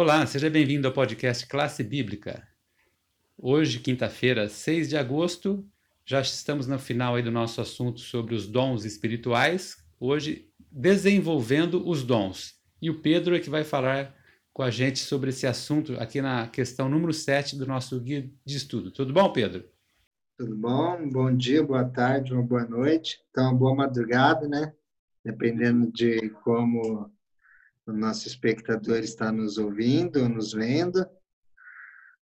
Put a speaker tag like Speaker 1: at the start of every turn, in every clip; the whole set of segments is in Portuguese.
Speaker 1: Olá, seja bem-vindo ao podcast Classe Bíblica. Hoje, quinta-feira, 6 de agosto, já estamos no final aí do nosso assunto sobre os dons espirituais. Hoje, desenvolvendo os dons. E o Pedro é que vai falar com a gente sobre esse assunto aqui na questão número 7 do nosso guia de estudo. Tudo bom, Pedro?
Speaker 2: Tudo bom? Bom dia, boa tarde, uma boa noite. Então, boa madrugada, né? Dependendo de como o nosso espectador está nos ouvindo, nos vendo.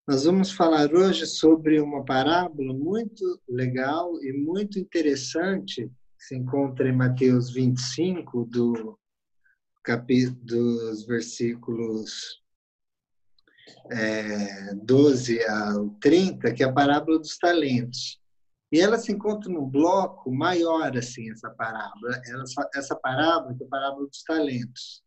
Speaker 2: Nós vamos falar hoje sobre uma parábola muito legal e muito interessante que se encontra em Mateus 25, do capítulo, dos versículos é, 12 ao 30, que é a parábola dos talentos. E ela se encontra num bloco maior, assim, essa parábola. Ela, essa parábola, que é a parábola dos talentos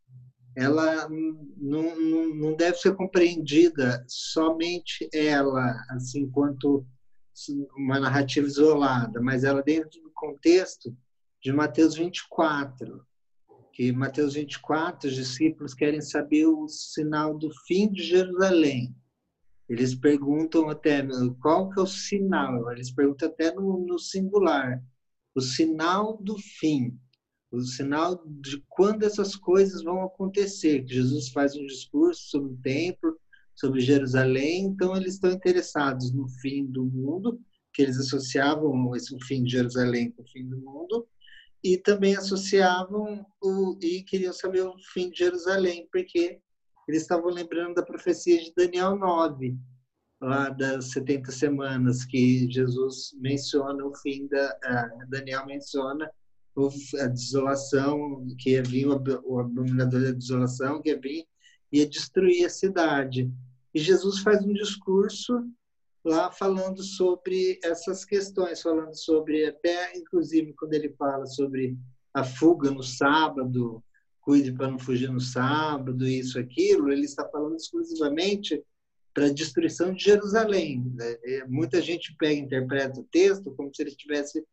Speaker 2: ela não, não, deve ser compreendida somente ela, assim, enquanto uma narrativa isolada, mas ela dentro do contexto de Mateus 24, que Mateus 24, os discípulos querem saber o sinal do fim de Jerusalém. Eles perguntam até qual que é o sinal, eles perguntam até no, no singular, o sinal do fim o sinal de quando essas coisas vão acontecer. Jesus faz um discurso sobre o templo, sobre Jerusalém, então eles estão interessados no fim do mundo, que eles associavam esse fim de Jerusalém com o fim do mundo, e também associavam o, e queriam saber o fim de Jerusalém, porque eles estavam lembrando da profecia de Daniel 9, lá das 70 semanas, que Jesus menciona o fim da. Uh, Daniel menciona a desolação, que ia vir o abominador da desolação, que ia vir e ia destruir a cidade. E Jesus faz um discurso lá falando sobre essas questões, falando sobre até, inclusive, quando ele fala sobre a fuga no sábado, cuide para não fugir no sábado, isso, aquilo, ele está falando exclusivamente para a destruição de Jerusalém. Né? Muita gente pega interpreta o texto como se ele estivesse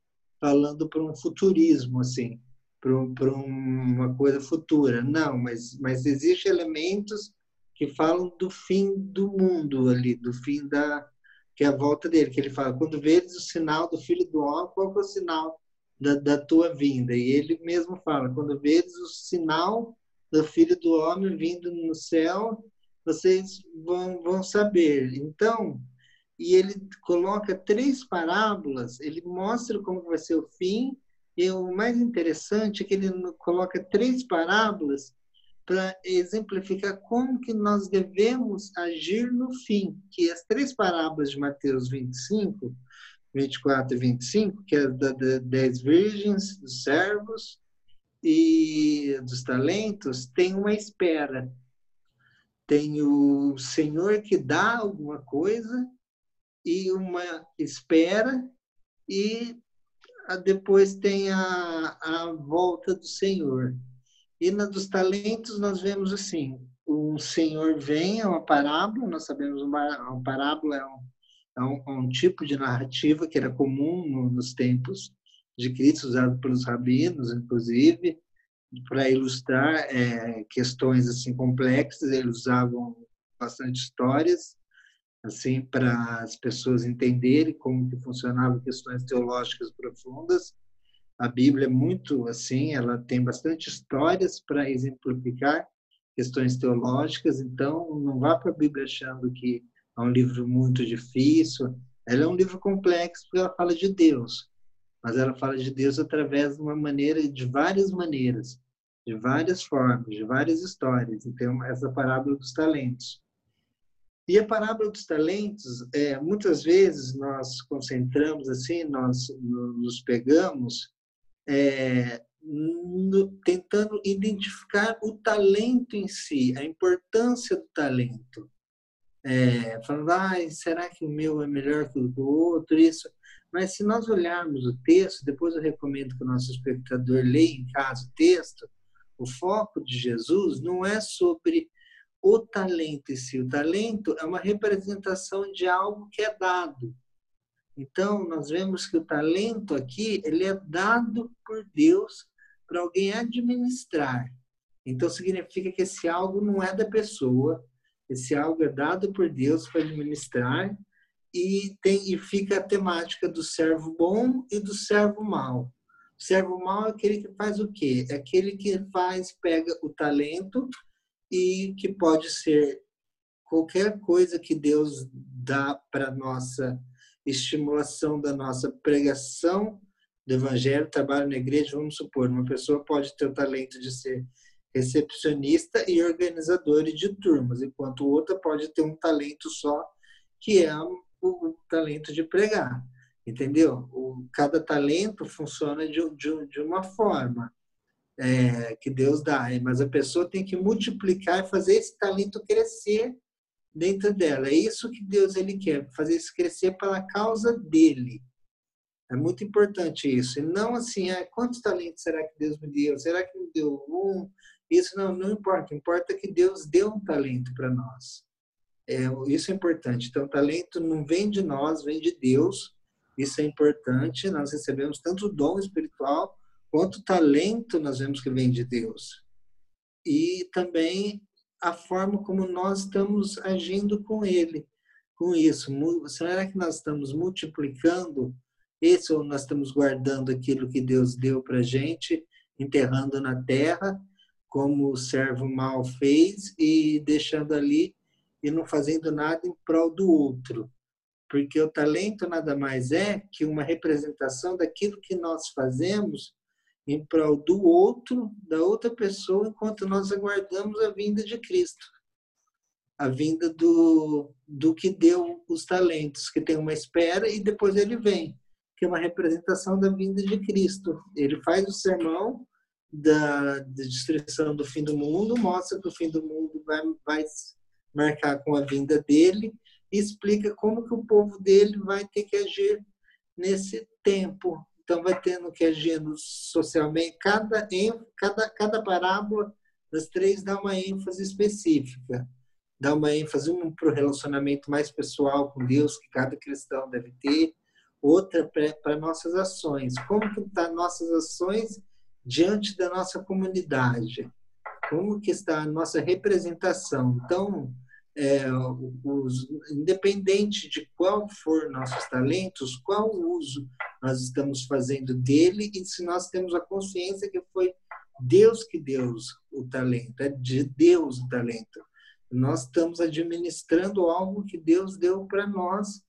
Speaker 2: falando para um futurismo, assim, para uma coisa futura. Não, mas, mas existem elementos que falam do fim do mundo ali, do fim da que é a volta dele, que ele fala, quando vês o sinal do Filho do Homem, qual é o sinal da, da tua vinda? E ele mesmo fala, quando vês o sinal do Filho do Homem vindo no céu, vocês vão, vão saber. Então, e ele coloca três parábolas, ele mostra como vai ser o fim, e o mais interessante é que ele coloca três parábolas para exemplificar como que nós devemos agir no fim, que as três parábolas de Mateus 25, 24 e 25, que é da, da dez virgens, dos servos e dos talentos, tem uma espera. Tem o Senhor que dá alguma coisa e uma espera e depois tem a, a volta do Senhor. E na dos talentos nós vemos assim, o Senhor vem, é uma parábola, nós sabemos uma, uma parábola é um, é um, é um, tipo de narrativa que era comum no, nos tempos de Cristo, usado pelos rabinos, inclusive, para ilustrar é, questões assim complexas, eles usavam bastante histórias assim para as pessoas entenderem como que funcionavam questões teológicas profundas. A Bíblia é muito assim, ela tem bastante histórias para exemplificar questões teológicas, então não vá para a Bíblia achando que é um livro muito difícil. Ela é um livro complexo porque ela fala de Deus, mas ela fala de Deus através de uma maneira, de várias maneiras, de várias formas, de várias histórias. Então, essa parábola dos talentos. E a parábola dos talentos, é, muitas vezes nós concentramos assim, nós nos pegamos é, no, tentando identificar o talento em si, a importância do talento. É, falando, ah, será que o meu é melhor que o do outro? Isso. Mas se nós olharmos o texto, depois eu recomendo que o nosso espectador leia em casa o texto, o foco de Jesus não é sobre o talento em si. O talento é uma representação de algo que é dado. Então, nós vemos que o talento aqui, ele é dado por Deus para alguém administrar. Então, significa que esse algo não é da pessoa, Esse algo é dado por Deus para administrar e tem e fica a temática do servo bom e do servo mau. O servo mau é aquele que faz o quê? É aquele que faz, pega o talento e que pode ser qualquer coisa que Deus dá para nossa estimulação da nossa pregação do evangelho, trabalho na igreja, vamos supor, uma pessoa pode ter o talento de ser recepcionista e organizadora de turmas, enquanto outra pode ter um talento só, que é o, o talento de pregar, entendeu? O, cada talento funciona de, de, de uma forma é, que Deus dá, mas a pessoa tem que multiplicar e fazer esse talento crescer dentro dela. É isso que Deus ele quer, fazer isso crescer pela causa dele. É muito importante isso. E não assim, ah, quantos talentos será que Deus me deu? Será que me deu um? Isso não, não importa. Importa que Deus deu um talento para nós. É, isso é importante. Então, talento não vem de nós, vem de Deus. Isso é importante. Nós recebemos tanto dom espiritual quanto talento nós vemos que vem de Deus. E também a forma como nós estamos agindo com ele, com isso. Será que nós estamos multiplicando esse ou nós estamos guardando aquilo que Deus deu para gente, enterrando na terra, como o servo mal fez e deixando ali e não fazendo nada em prol do outro? Porque o talento nada mais é que uma representação daquilo que nós fazemos em prol do outro, da outra pessoa, enquanto nós aguardamos a vinda de Cristo. A vinda do, do que deu os talentos, que tem uma espera e depois ele vem, que é uma representação da vinda de Cristo. Ele faz o sermão da, da destruição do fim do mundo, mostra que o fim do mundo vai, vai marcar com a vinda dele e explica como que o povo dele vai ter que agir nesse tempo então, vai tendo que agir socialmente. Cada, cada, cada parábola das três dá uma ênfase específica. Dá uma ênfase, uma para o relacionamento mais pessoal com Deus, que cada cristão deve ter. Outra para nossas ações. Como que estão tá nossas ações diante da nossa comunidade? Como que está a nossa representação? Então, é, os, independente de qual for nossos talentos, qual uso nós estamos fazendo dele e se nós temos a consciência que foi Deus que deu o talento, é de Deus o talento. Nós estamos administrando algo que Deus deu para nós,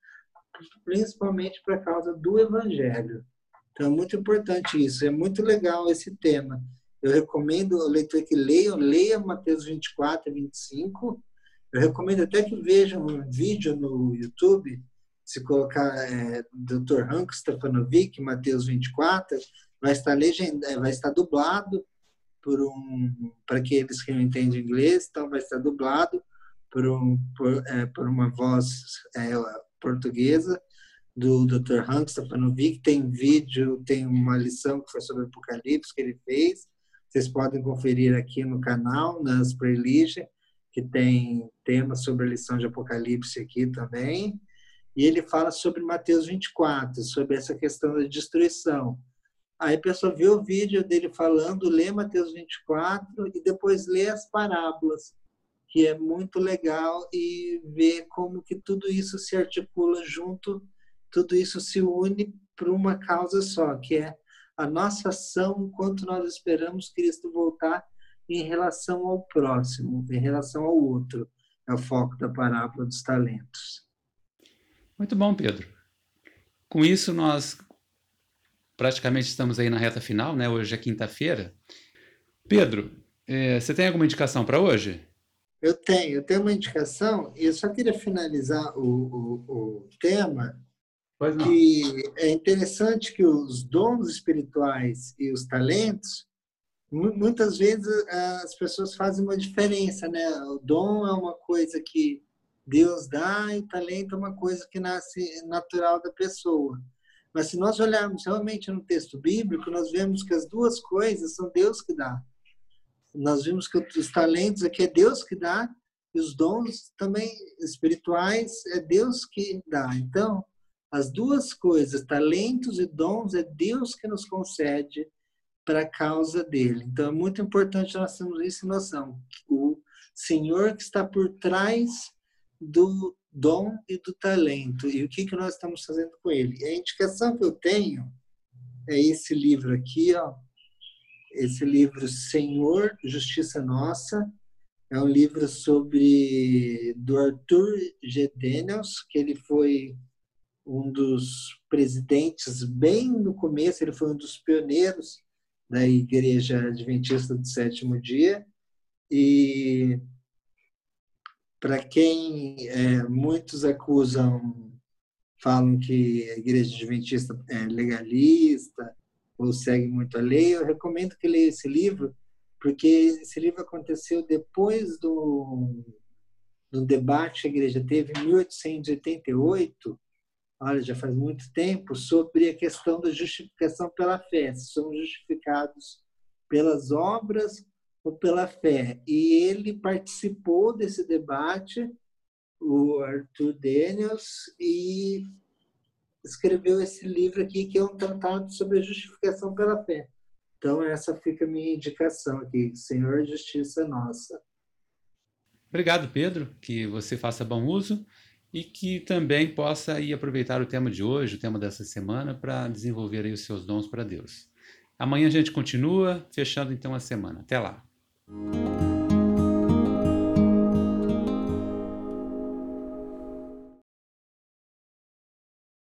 Speaker 2: principalmente por causa do Evangelho. Então, é muito importante isso, é muito legal esse tema. Eu recomendo ao leitor que leiam, leia Mateus 24 e 25, eu recomendo até que vejam um vídeo no YouTube, se colocar é, Dr. Hank Stefanovic, Mateus 24, vai estar legenda, é, vai estar dublado por um para aqueles que não entendem inglês, então vai estar dublado por um por, é, por uma voz é, portuguesa do Dr. Hank Stefanovic. Tem vídeo, tem uma lição que foi sobre Apocalipse que ele fez. Vocês podem conferir aqui no canal, nas playlists que tem tema sobre a lição de Apocalipse aqui também. E ele fala sobre Mateus 24, sobre essa questão da destruição. Aí a pessoa vê o vídeo dele falando, lê Mateus 24 e depois lê as parábolas, que é muito legal e ver como que tudo isso se articula junto, tudo isso se une para uma causa só, que é a nossa ação enquanto nós esperamos Cristo voltar em relação ao próximo, em relação ao outro. É o foco da parábola dos talentos.
Speaker 1: Muito bom, Pedro. Com isso, nós praticamente estamos aí na reta final, né? Hoje é quinta-feira. Pedro, é, você tem alguma indicação para hoje?
Speaker 2: Eu tenho, eu tenho uma indicação e eu só queria finalizar o, o, o tema que é interessante que os dons espirituais e os talentos muitas vezes as pessoas fazem uma diferença, né? O dom é uma coisa que Deus dá e talento é uma coisa que nasce natural da pessoa. Mas se nós olharmos realmente no texto bíblico, nós vemos que as duas coisas são Deus que dá. Nós vimos que os talentos aqui é Deus que dá e os dons também espirituais é Deus que dá. Então, as duas coisas, talentos e dons, é Deus que nos concede para a causa dele. Então, é muito importante nós termos isso em noção. O Senhor que está por trás do dom e do talento e o que que nós estamos fazendo com ele. E a indicação que eu tenho é esse livro aqui, ó. Esse livro Senhor, Justiça Nossa, é um livro sobre do Arthur G. Daniels, que ele foi um dos presidentes bem no começo, ele foi um dos pioneiros da Igreja Adventista do Sétimo Dia e para quem é, muitos acusam, falam que a Igreja Adventista é legalista ou segue muito a lei, eu recomendo que leia esse livro, porque esse livro aconteceu depois do, do debate que a igreja teve em 1888, olha, já faz muito tempo, sobre a questão da justificação pela fé, se somos justificados pelas obras ou pela fé. E ele participou desse debate, o Arthur Daniels, e escreveu esse livro aqui, que é um tratado sobre a justificação pela fé. Então, essa fica a minha indicação aqui. Senhor, justiça nossa.
Speaker 1: Obrigado, Pedro, que você faça bom uso e que também possa ir aproveitar o tema de hoje, o tema dessa semana, para desenvolver aí os seus dons para Deus. Amanhã a gente continua, fechando então a semana. Até lá. Thank you.